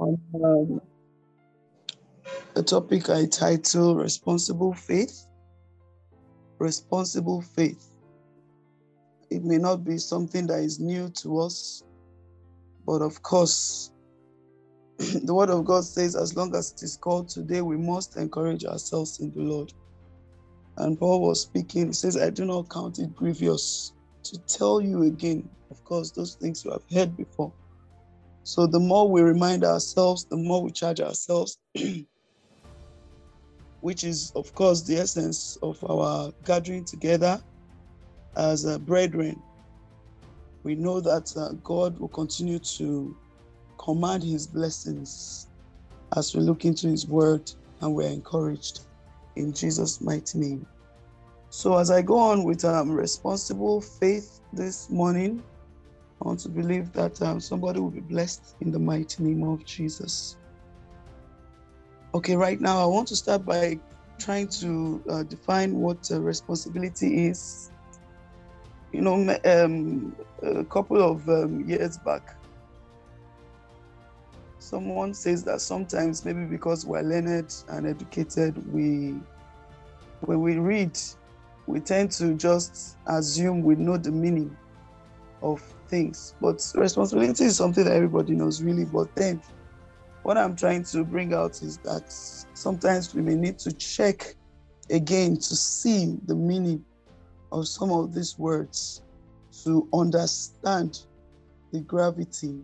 on um, a topic I title Responsible Faith. Responsible faith. It may not be something that is new to us, but of course, the Word of God says, as long as it is called today, we must encourage ourselves in the Lord. And Paul was speaking, he says, I do not count it grievous to tell you again, of course, those things you have heard before. So the more we remind ourselves, the more we charge ourselves, which is, of course, the essence of our gathering together as a brethren. We know that uh, God will continue to command his blessings as we look into his word and we're encouraged in Jesus' mighty name. So, as I go on with um, responsible faith this morning, I want to believe that um, somebody will be blessed in the mighty name of Jesus. Okay, right now I want to start by trying to uh, define what uh, responsibility is. You know, um, a couple of um, years back, someone says that sometimes maybe because we're learned and educated, we when we read we tend to just assume we know the meaning of things. But responsibility is something that everybody knows, really. But then, what I'm trying to bring out is that sometimes we may need to check again to see the meaning of some of these words to understand the gravity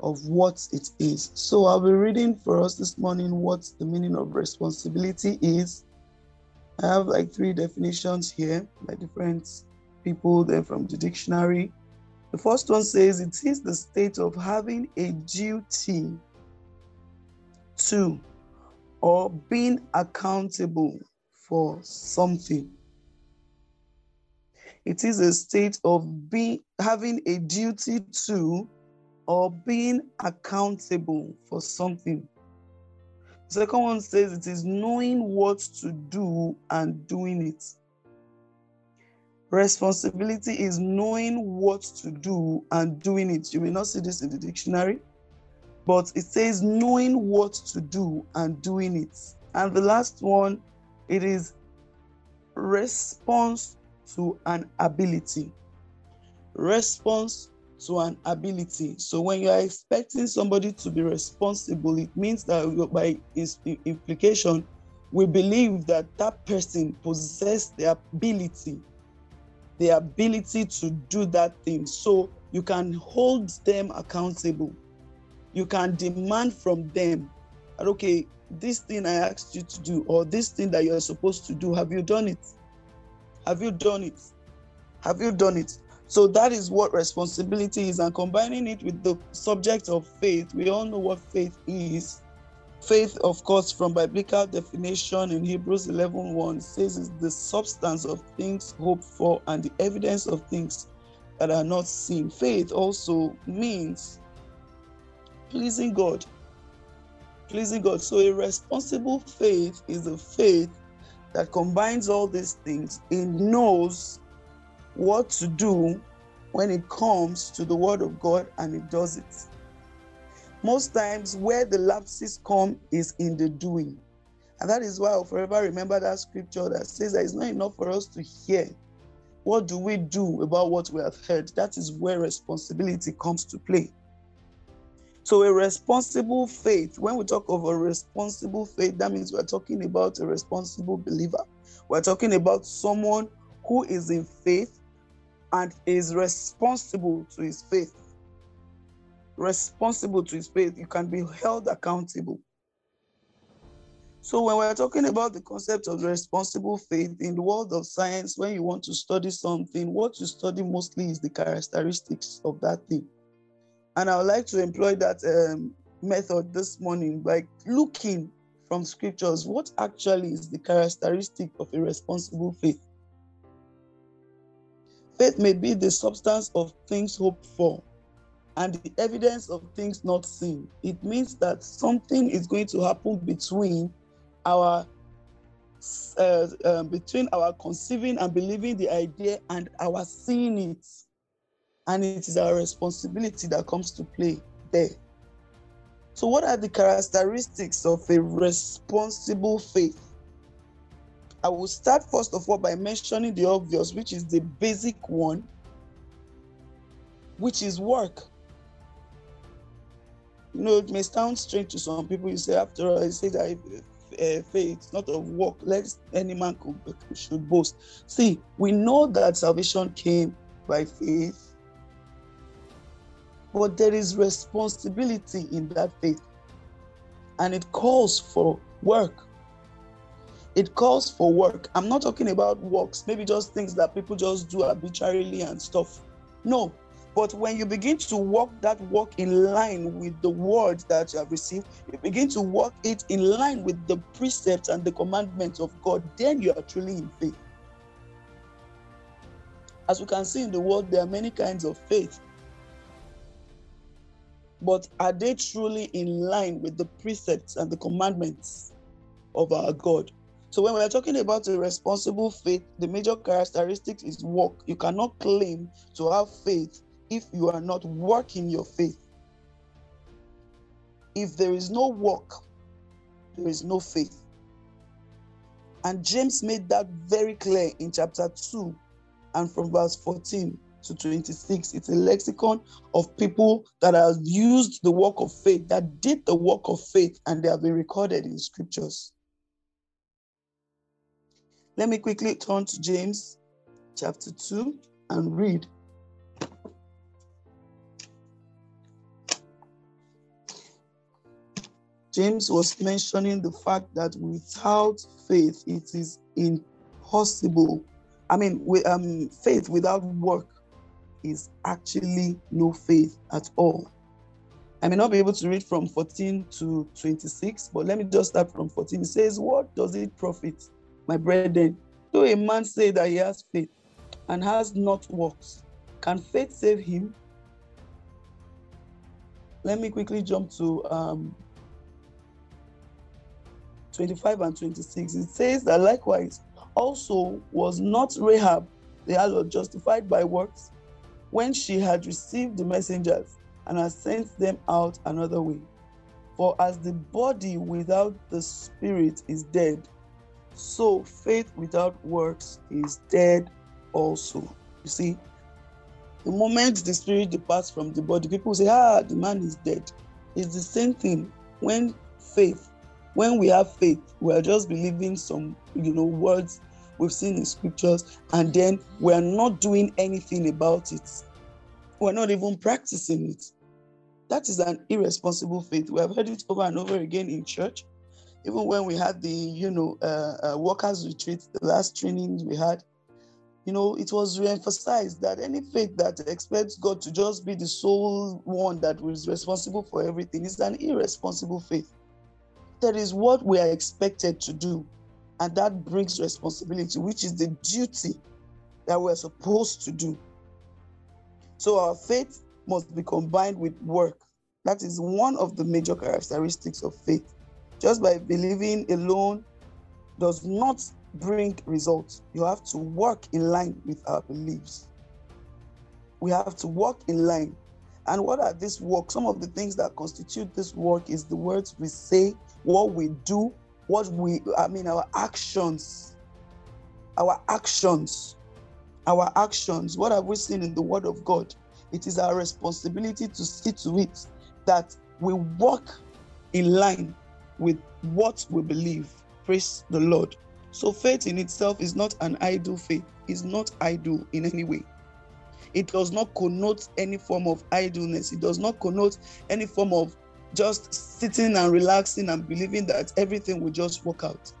of what it is. So I'll be reading for us this morning what the meaning of responsibility is I have like three definitions here by different people, then from the dictionary. The first one says it is the state of having a duty to or being accountable for something. It is a state of being having a duty to or being accountable for something. The second one says it is knowing what to do and doing it. Responsibility is knowing what to do and doing it. You may not see this in the dictionary, but it says knowing what to do and doing it. And the last one, it is response to an ability. Response to an ability. So when you are expecting somebody to be responsible, it means that by implication, we believe that that person possesses the ability, the ability to do that thing. So you can hold them accountable. You can demand from them okay, this thing I asked you to do, or this thing that you're supposed to do, have you done it? Have you done it? Have you done it? So that is what responsibility is, and combining it with the subject of faith, we all know what faith is. Faith, of course, from biblical definition in Hebrews 11 1 says is the substance of things hoped for and the evidence of things that are not seen. Faith also means pleasing God. Pleasing God. So a responsible faith is a faith that combines all these things. It knows what to do when it comes to the word of God and it does it. Most times, where the lapses come is in the doing. And that is why I'll forever remember that scripture that says that it's not enough for us to hear. What do we do about what we have heard? That is where responsibility comes to play. So, a responsible faith, when we talk of a responsible faith, that means we're talking about a responsible believer. We're talking about someone who is in faith and is responsible to his faith. Responsible to his faith, you can be held accountable. So, when we're talking about the concept of responsible faith in the world of science, when you want to study something, what you study mostly is the characteristics of that thing. And I would like to employ that um, method this morning by looking from scriptures what actually is the characteristic of a responsible faith. Faith may be the substance of things hoped for and the evidence of things not seen. It means that something is going to happen between our uh, uh, between our conceiving and believing the idea and our seeing it. And it is our responsibility that comes to play there. So, what are the characteristics of a responsible faith? I will start first of all by mentioning the obvious, which is the basic one, which is work. You know, it may sound strange to some people. You say, after all, I say that uh, faith, not of work, let any man should boast. See, we know that salvation came by faith, but there is responsibility in that faith, and it calls for work. It calls for work. I'm not talking about works, maybe just things that people just do arbitrarily and stuff. No, but when you begin to walk that walk in line with the word that you have received, you begin to walk it in line with the precepts and the commandments of God, then you are truly in faith. As we can see in the world, there are many kinds of faith. But are they truly in line with the precepts and the commandments of our God? So when we're talking about a responsible faith, the major characteristic is work. You cannot claim to have faith if you are not working your faith. If there is no work, there is no faith. And James made that very clear in chapter 2 and from verse 14 to 26. It's a lexicon of people that have used the work of faith, that did the work of faith, and they have been recorded in scriptures. Let me quickly turn to James chapter 2 and read James was mentioning the fact that without faith, it is impossible. I mean, um, faith without work is actually no faith at all. I may not be able to read from 14 to 26, but let me just start from 14. It says, What does it profit, my brethren, though a man say that he has faith and has not works? Can faith save him? Let me quickly jump to um, 25 and 26, it says that likewise also was not Rahab the harlot justified by works when she had received the messengers and had sent them out another way. For as the body without the spirit is dead, so faith without works is dead also. You see, the moment the spirit departs from the body, people say, ah, the man is dead. It's the same thing when faith when we have faith, we are just believing some, you know, words we've seen in scriptures, and then we're not doing anything about it. We're not even practicing it. That is an irresponsible faith. We have heard it over and over again in church. Even when we had the, you know, uh, uh, workers retreat, the last training we had, you know, it was re-emphasized that any faith that expects God to just be the sole one that is responsible for everything is an irresponsible faith there is what we are expected to do, and that brings responsibility, which is the duty that we're supposed to do. So our faith must be combined with work. That is one of the major characteristics of faith. Just by believing alone does not bring results. You have to work in line with our beliefs. We have to work in line. And what are these work? Some of the things that constitute this work is the words we say, what we do, what we, I mean, our actions, our actions, our actions. What have we seen in the Word of God? It is our responsibility to see to it that we walk in line with what we believe. Praise the Lord. So faith in itself is not an idle faith, is not idle in any way. It does not connote any form of idleness. It does not connote any form of just sitting and relaxing and believing that everything will just work out.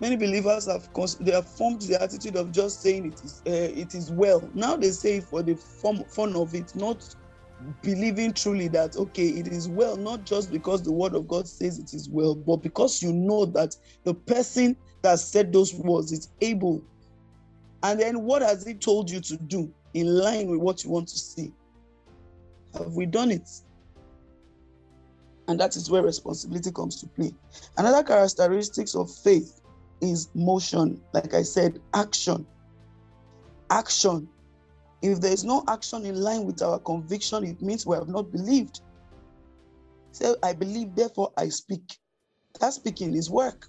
Many believers have they have formed the attitude of just saying it is uh, it is well. Now they say for the form, fun of it, not believing truly that okay it is well not just because the word of god says it is well but because you know that the person that said those words is able and then what has he told you to do in line with what you want to see have we done it and that is where responsibility comes to play. Another characteristics of faith is motion. Like I said, action. Action. If there is no action in line with our conviction, it means we have not believed. So I believe, therefore I speak. That speaking is work.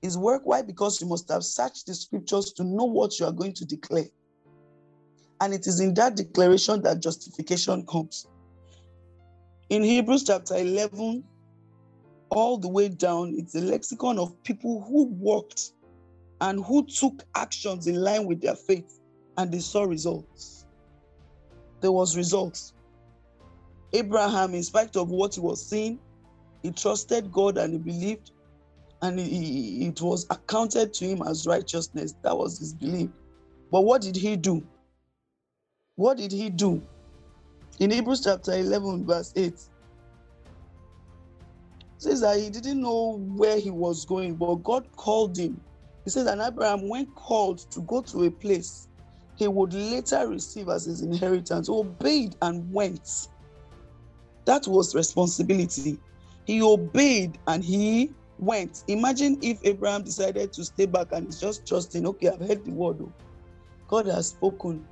Is work. Why? Because you must have searched the scriptures to know what you are going to declare. And it is in that declaration that justification comes. In Hebrews chapter 11, all the way down, it's a lexicon of people who walked and who took actions in line with their faith and they saw results. There was results. Abraham, in spite of what he was seeing, he trusted God and he believed, and he, it was accounted to him as righteousness. That was his belief. But what did he do? What did he do? In Hebrews chapter 11, verse 8, says that he didn't know where he was going, but God called him. He says, that Abraham, when called to go to a place he would later receive as his inheritance, obeyed and went. That was responsibility. He obeyed and he went. Imagine if Abraham decided to stay back and just trusting, okay, I've heard the word. Oh. God has spoken.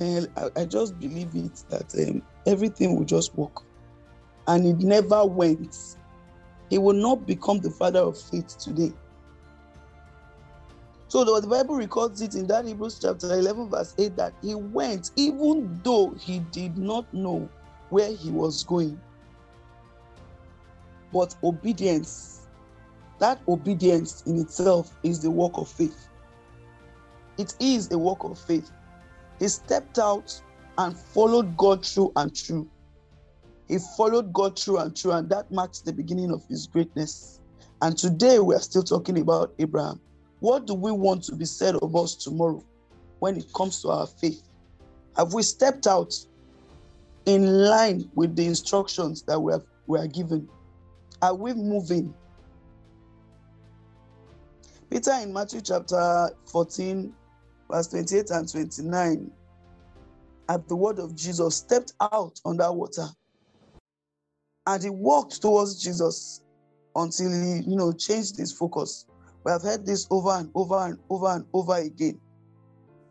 And I, I just believe it that um, everything will just work. And it never went. He will not become the father of faith today. So the Bible records it in that Hebrews chapter 11, verse 8, that he went even though he did not know where he was going. But obedience, that obedience in itself is the work of faith. It is a work of faith. He stepped out and followed God through and through. He followed God through and through, and that marks the beginning of his greatness. And today we are still talking about Abraham. What do we want to be said of us tomorrow when it comes to our faith? Have we stepped out in line with the instructions that we, have, we are given? Are we moving? Peter in Matthew chapter 14, verse 28 and 29, at the word of Jesus, stepped out on that water and he walked towards Jesus until he, you know, changed his focus. We have heard this over and over and over and over again.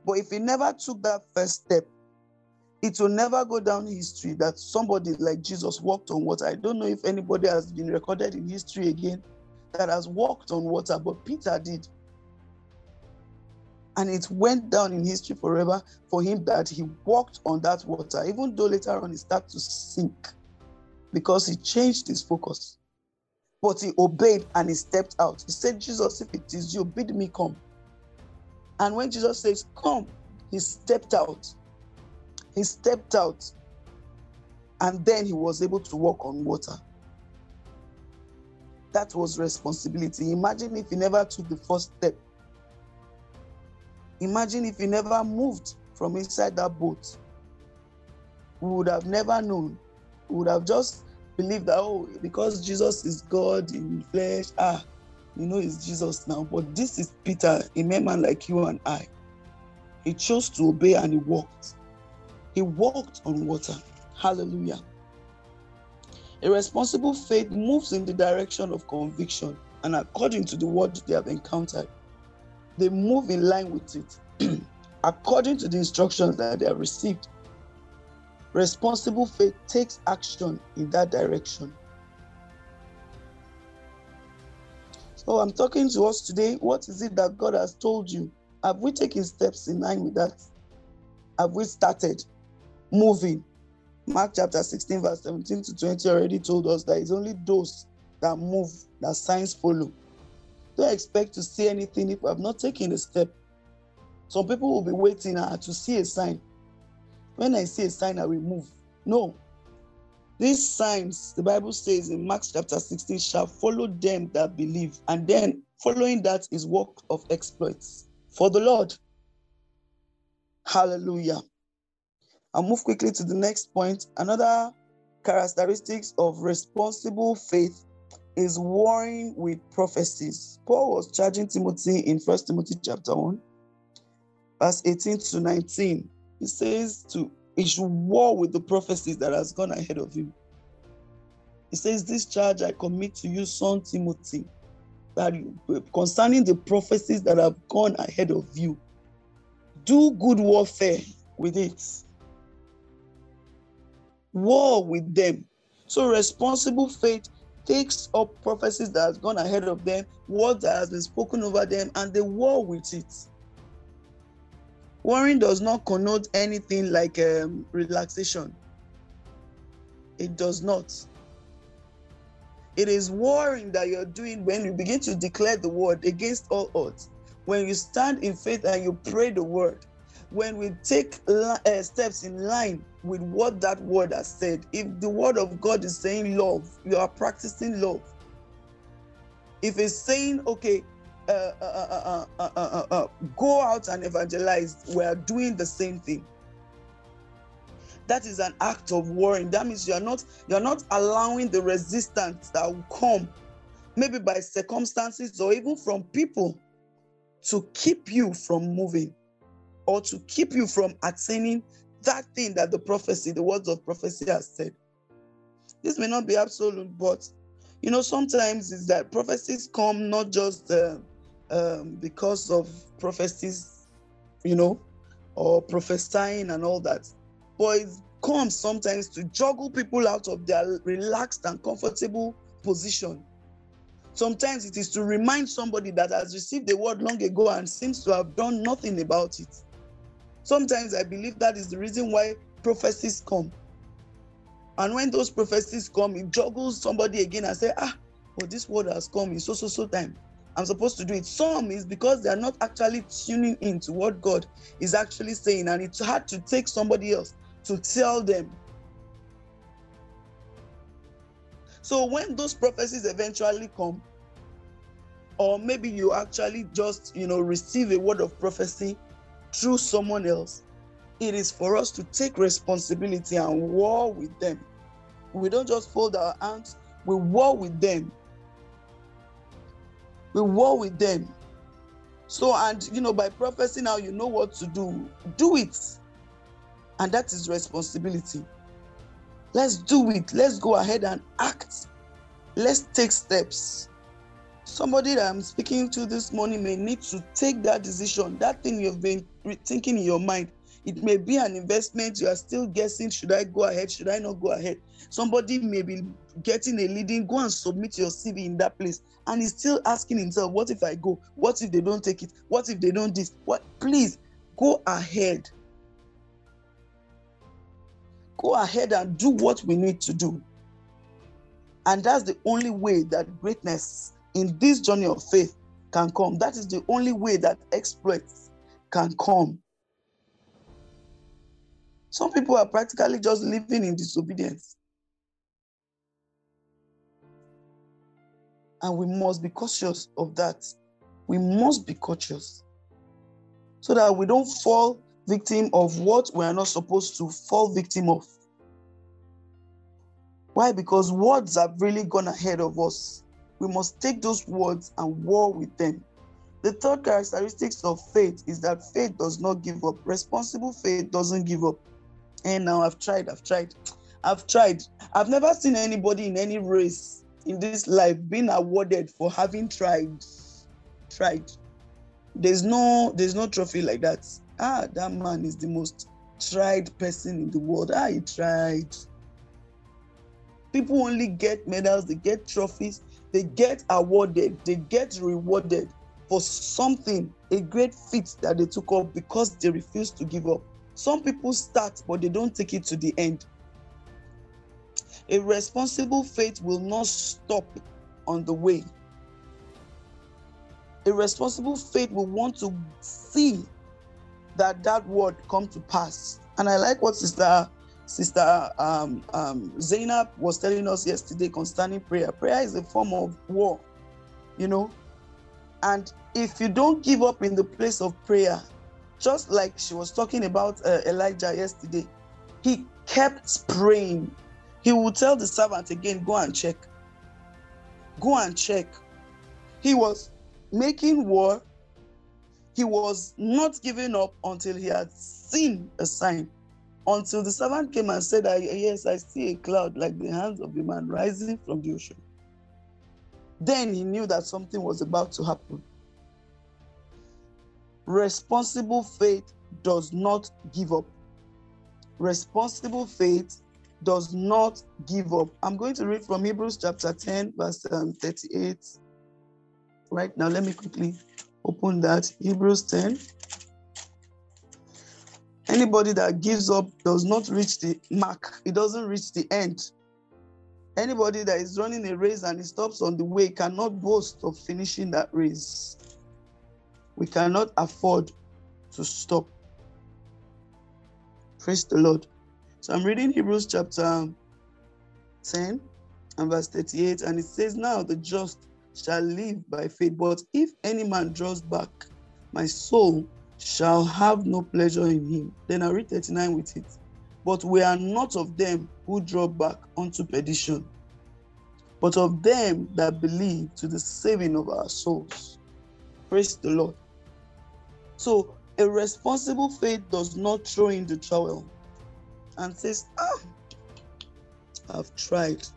But if he never took that first step, it will never go down history that somebody like Jesus walked on water. I don't know if anybody has been recorded in history again that has walked on water, but Peter did. And it went down in history forever for him that he walked on that water, even though later on he started to sink because he changed his focus. But he obeyed and he stepped out. He said, Jesus, if it is you, bid me come. And when Jesus says, Come, he stepped out. He stepped out. And then he was able to walk on water. That was responsibility. Imagine if he never took the first step. Imagine if he never moved from inside that boat. We would have never known. We would have just believed that oh because jesus is god in flesh ah you know it's jesus now. But this is peter a man like you and i. He chose to obey and he walked. He walked on water. Hallelujah. A responsible faith moves in the direction of conviction and according to the word they have encountered they move in line with it according to the instructions that they have received Responsible faith takes action in that direction. So I'm talking to us today. What is it that God has told you? Have we taken steps in line with that? Have we started moving? Mark chapter 16, verse 17 to 20 already told us that it's only those that move that signs follow. Don't expect to see anything if have not taken a step. Some people will be waiting uh, to see a sign. When I see a sign, I will move. No. These signs, the Bible says in Mark chapter 16, shall follow them that believe. And then following that is work of exploits for the Lord. Hallelujah. I'll move quickly to the next point. Another characteristics of responsible faith is warring with prophecies. Paul was charging Timothy in First Timothy chapter 1, verse 18 to 19. He says to he should war with the prophecies that has gone ahead of him. He says, This charge I commit to you, son Timothy, that concerning the prophecies that have gone ahead of you, do good warfare with it. War with them. So responsible faith takes up prophecies that has gone ahead of them, words that has been spoken over them, and they war with it. Warring does not connote anything like um, relaxation. It does not. It is warring that you're doing when you begin to declare the word against all odds. When you stand in faith and you pray the word. When we take uh, steps in line with what that word has said. If the word of God is saying love, you are practicing love. If it's saying, okay, uh, uh, uh, go out and evangelize, we are doing the same thing. That is an act of warring. That means you are not you are not allowing the resistance that will come, maybe by circumstances or even from people, to keep you from moving or to keep you from attaining that thing that the prophecy, the words of prophecy has said. This may not be absolute, but you know, sometimes it's that prophecies come not just uh, um, because of prophecies, you know, or prophesying and all that, but it comes sometimes to juggle people out of their relaxed and comfortable position. Sometimes it is to remind somebody that has received the word long ago and seems to have done nothing about it. Sometimes I believe that is the reason why prophecies come. And when those prophecies come, it juggles somebody again and say, ah, but this word has come in so, so, so time. I'm supposed to do it. Some is because they are not actually tuning into what God is actually saying. And it's hard to take somebody else to tell them. So when those prophecies eventually come, or maybe you actually just, you know, receive a word of prophecy through someone else, it is for us to take responsibility and war with them. We don't just fold our hands, we war with them. We war with them. So, and you know, by prophecy now, you know what to do. Do it. And that is responsibility. Let's do it. Let's go ahead and act. Let's take steps. Somebody that I'm speaking to this morning may need to take that decision. That thing you've been thinking in your mind. It may be an investment. You are still guessing, should I go ahead? Should I not go ahead? Somebody may be getting a leading, go and submit your CV in that place. And he's still asking himself, what if I go? What if they don't take it? What if they don't this? What please go ahead. Go ahead and do what we need to do. And that's the only way that greatness in this journey of faith can come. That is the only way that exploits can come. Some people are practically just living in disobedience. And we must be cautious of that. We must be cautious so that we don't fall victim of what we are not supposed to fall victim of. Why? Because words have really gone ahead of us. We must take those words and war with them. The third characteristics of faith is that faith does not give up. Responsible faith doesn't give up. And now I've tried, I've tried, I've tried. I've never seen anybody in any race in this life being awarded for having tried. Tried. There's no there's no trophy like that. Ah, that man is the most tried person in the world. Ah, he tried. People only get medals, they get trophies, they get awarded, they get rewarded for something, a great feat that they took up because they refused to give up. Some people start, but they don't take it to the end. A responsible faith will not stop on the way. A responsible faith will want to see that that word come to pass. And I like what Sister Sister um, um, Zainab was telling us yesterday concerning prayer. Prayer is a form of war, you know. And if you don't give up in the place of prayer, just like she was talking about uh, Elijah yesterday, he kept praying. He would tell the servant again, Go and check. Go and check. He was making war. He was not giving up until he had seen a sign. Until the servant came and said, Yes, I see a cloud like the hands of a man rising from the ocean. Then he knew that something was about to happen. Responsible faith does not give up. Responsible faith does not give up. I'm going to read from Hebrews chapter 10, verse um, 38. Right now, let me quickly open that. Hebrews 10. Anybody that gives up does not reach the mark, it doesn't reach the end. Anybody that is running a race and he stops on the way cannot boast of finishing that race. We cannot afford to stop. Praise the Lord. So I'm reading Hebrews chapter 10 and verse 38, and it says, Now the just shall live by faith, but if any man draws back, my soul shall have no pleasure in him. Then I read 39 with it. But we are not of them who draw back unto perdition, but of them that believe to the saving of our souls. Praise the Lord. So a responsible faith does not throw in the towel and says, Ah, I've tried.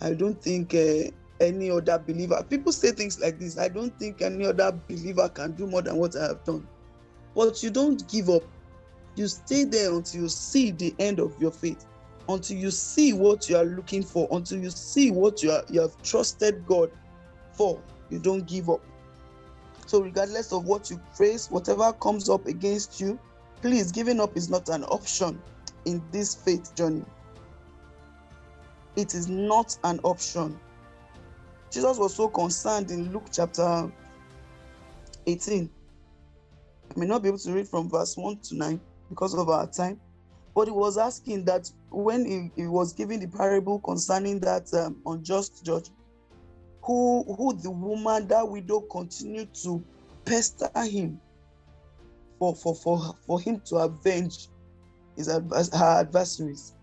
I don't think uh, any other believer, people say things like this I don't think any other believer can do more than what I have done. But you don't give up. You stay there until you see the end of your faith, until you see what you are looking for, until you see what you, are, you have trusted God for. You don't give up. So, regardless of what you face, whatever comes up against you, please, giving up is not an option in this faith journey. It is not an option. Jesus was so concerned in Luke chapter 18. I may not be able to read from verse 1 to 9 because of our time, but he was asking that when he, he was giving the parable concerning that um, unjust judge, who, who the woman, that widow, continued to pester him for, for, for, for him to avenge his her adversaries.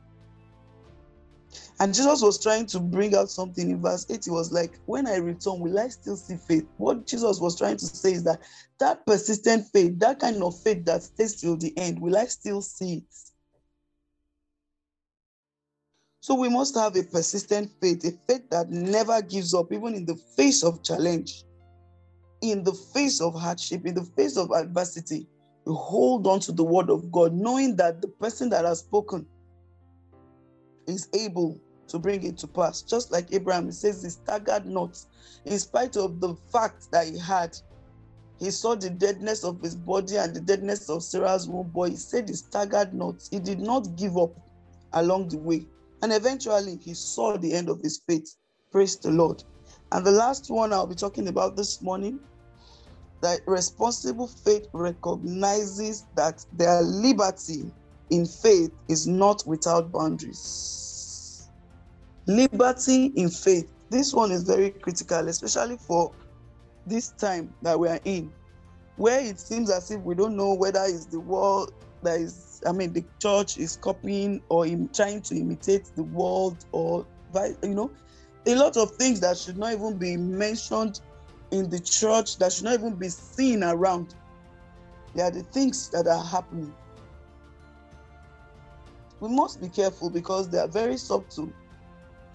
And Jesus was trying to bring out something in verse 8. He was like, When I return, will I still see faith? What Jesus was trying to say is that that persistent faith, that kind of faith that stays till the end, will I still see it? So we must have a persistent faith, a faith that never gives up, even in the face of challenge, in the face of hardship, in the face of adversity we hold on to the word of God, knowing that the person that has spoken is able to bring it to pass. Just like Abraham, says he staggered not, in spite of the fact that he had. He saw the deadness of his body and the deadness of Sarah's womb, but he said he staggered not. He did not give up along the way. And eventually, he saw the end of his faith. Praise the Lord. And the last one I'll be talking about this morning that responsible faith recognizes that their liberty in faith is not without boundaries. Liberty in faith. This one is very critical, especially for this time that we are in, where it seems as if we don't know whether it's the world that is, I mean, the church is copying or trying to imitate the world, or, you know, a lot of things that should not even be mentioned in the church that should not even be seen around. They are the things that are happening. We must be careful because they are very subtle,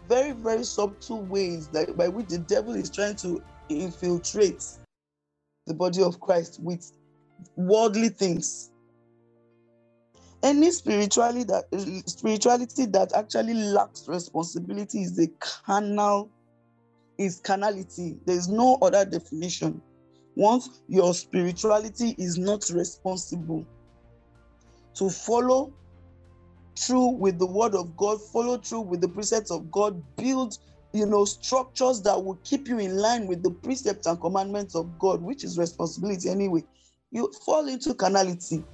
very, very subtle ways that by which the devil is trying to infiltrate the body of Christ with worldly things. Any spirituality that spirituality that actually lacks responsibility is a carnal is carnality. There is no other definition. Once your spirituality is not responsible to follow through with the word of God, follow through with the precepts of God, build you know structures that will keep you in line with the precepts and commandments of God, which is responsibility anyway. You fall into carnality.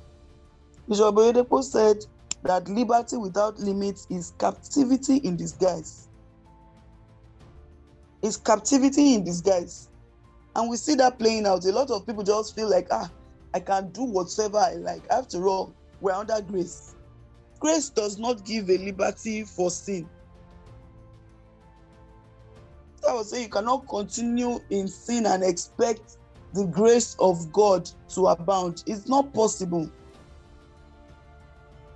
Bishop Oyedepo said that liberty without limits is captivity in disguise. It's captivity in disguise. And we see that playing out. A lot of people just feel like, ah, I can do whatever I like. After all, we're under grace. Grace does not give a liberty for sin. I would say you cannot continue in sin and expect the grace of God to abound. It's not possible.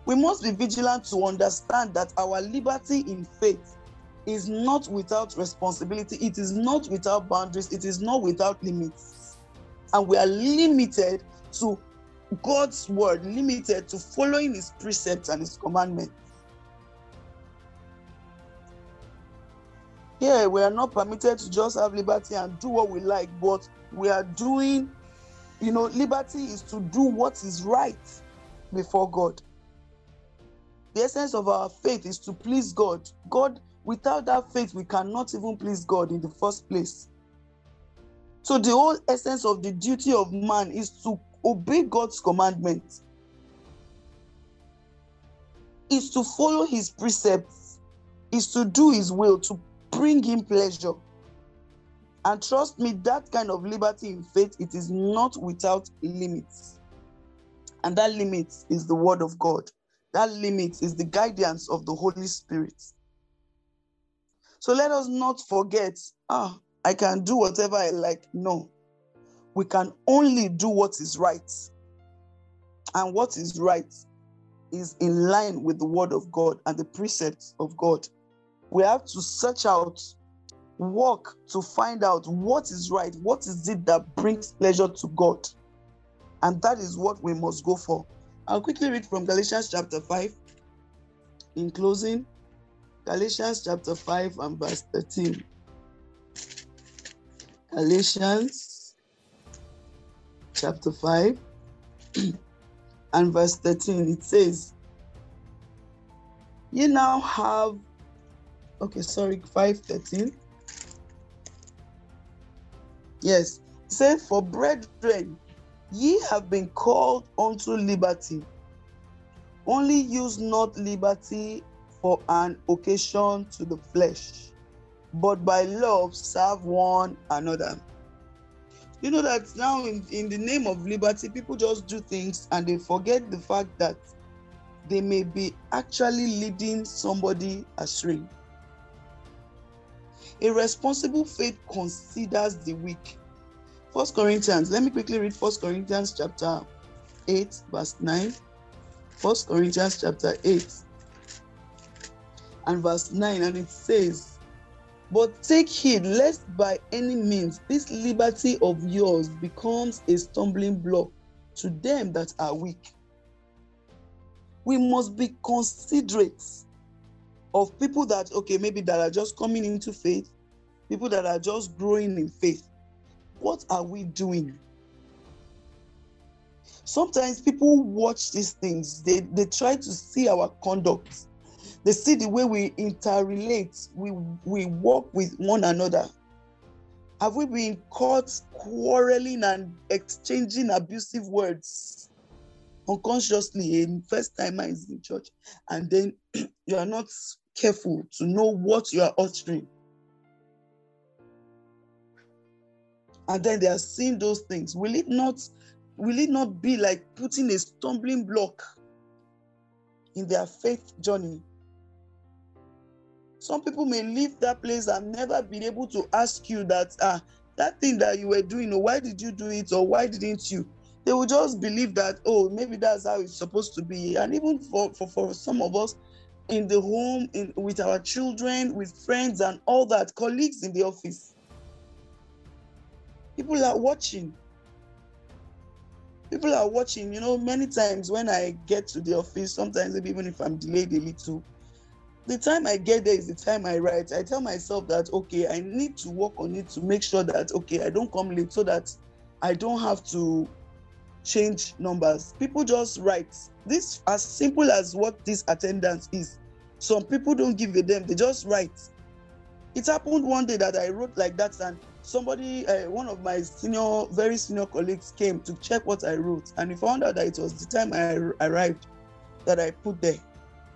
We must be vigilant to understand that our liberty in faith is not without responsibility, it is not without boundaries, it is not without limits. And we are limited to God's word, limited to following his precepts and his commandments. yeah, we are not permitted to just have liberty and do what we like, but we are doing, you know, liberty is to do what is right before God. The essence of our faith is to please God. God, without that faith, we cannot even please God in the first place. So, the whole essence of the duty of man is to obey God's commandments, is to follow his precepts, is to do his will, to bring him pleasure. And trust me, that kind of liberty in faith, it is not without limits. And that limit is the word of God. That limit is the guidance of the Holy Spirit. So let us not forget, ah, I can do whatever I like. No, we can only do what is right. And what is right is in line with the word of God and the precepts of God. We have to search out, work to find out what is right, what is it that brings pleasure to God. And that is what we must go for. I'll quickly read from Galatians chapter 5 in closing. Galatians chapter 5 and verse 13. Galatians chapter 5 and verse 13. It says, You now have, okay, sorry, 513. Yes, it says, For brethren, Ye have been called unto liberty. Only use not liberty for an occasion to the flesh, but by love serve one another. You know that now, in, in the name of liberty, people just do things and they forget the fact that they may be actually leading somebody astray. A responsible faith considers the weak First Corinthians, let me quickly read First Corinthians chapter 8, verse 9. First Corinthians chapter 8 and verse 9, and it says, But take heed lest by any means this liberty of yours becomes a stumbling block to them that are weak. We must be considerate of people that, okay, maybe that are just coming into faith, people that are just growing in faith what are we doing? Sometimes people watch these things, they, they try to see our conduct. They see the way we interrelate, we, we work with one another. Have we been caught quarreling and exchanging abusive words unconsciously in first time in church? And then you are not careful to know what you are uttering. and then they are seeing those things will it not will it not be like putting a stumbling block in their faith journey some people may leave that place and never be able to ask you that ah that thing that you were doing or why did you do it? Or why didn't you? They will just believe that oh maybe that's how it's supposed to be. And even for for, for some of us in the home in with our children with friends and all that colleagues in the office people are watching. People are watching you know many times when i get to the office sometimes even if i'm delayed a little the time i get there is the time i write. I tell myself that okay i need to work on it to make sure that okay i don't come late so that i don't have to change numbers. People just write. This as simple as what this attendance is some people don't give a damn. They just write. It happened one day that i wrote like that and somebody, uh, one of my senior, very senior colleagues came to check what I wrote, and he found out that it was the time I arrived that I put there,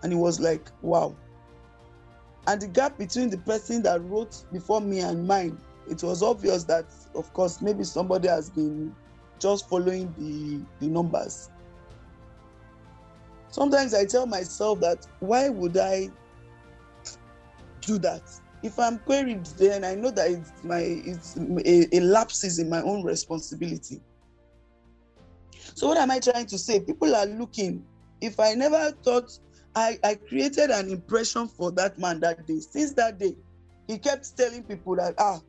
and he was like, "Wow." And the gap between the person that wrote before me and mine, it was obvious that, of course, maybe somebody has been just following the the numbers. Sometimes I tell myself that why would I do that? if I'm queried, then I know that it's my it's a, a lapses in my own responsibility. So what am I trying to say? People are looking. If I never thought I, I created an impression for that man that day. Since that day, he kept telling people that ah,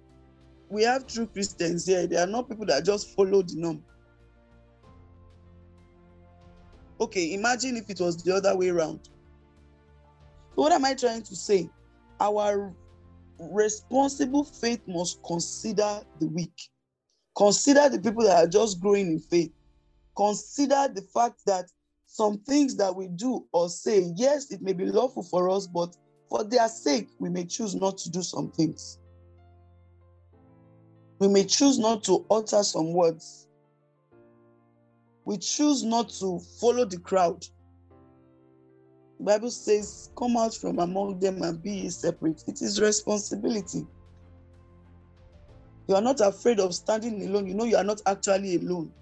we have true Christians here. They are not people that just follow the norm. Okay, imagine if it was the other way around. What am I trying to say? Our responsible faith must consider the weak. Consider the people that are just growing in faith. Consider the fact that some things that we do or say, yes, it may be lawful for us, but for their sake, we may choose not to do some things. We may choose not to utter some words. We choose not to follow the crowd. The Bible says, Come out from among them and be separate. It is responsibility. You are not afraid of standing alone. You know you are not actually alone.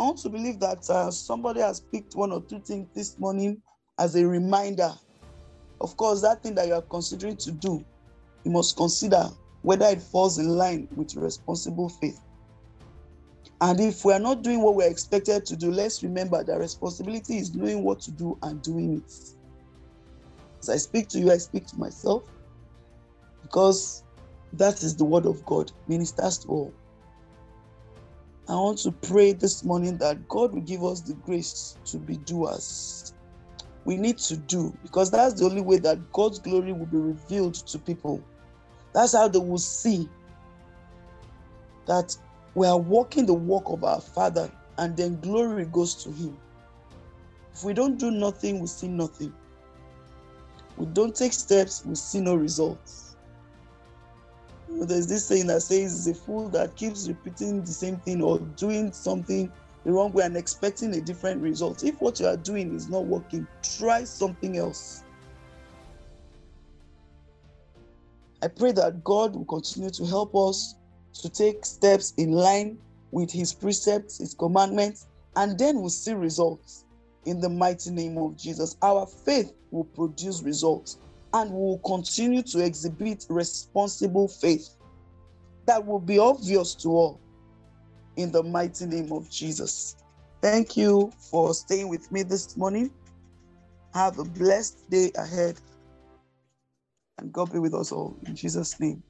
I want to believe that uh, somebody has picked one or two things this morning as a reminder. Of course, that thing that you are considering to do, you must consider whether it falls in line with responsible faith. And if we are not doing what we're expected to do, let's remember that responsibility is knowing what to do and doing it. As I speak to you, I speak to myself because that is the word of God, ministers to all. I want to pray this morning that God will give us the grace to be doers. We need to do because that's the only way that God's glory will be revealed to people. That's how they will see that we are walking the walk of our Father and then glory goes to Him. If we don't do nothing, we see nothing. We don't take steps, we see no results there's this saying that says it's a fool that keeps repeating the same thing or doing something the wrong way and expecting a different result. If what you are doing is not working, try something else. I pray that God will continue to help us to take steps in line with His precepts, His commandments, and then we'll see results in the mighty name of Jesus. Our faith will produce results and will continue to exhibit responsible faith that will be obvious to all in the mighty name of Jesus. Thank you for staying with me this morning. Have a blessed day ahead. And God be with us all in Jesus' name.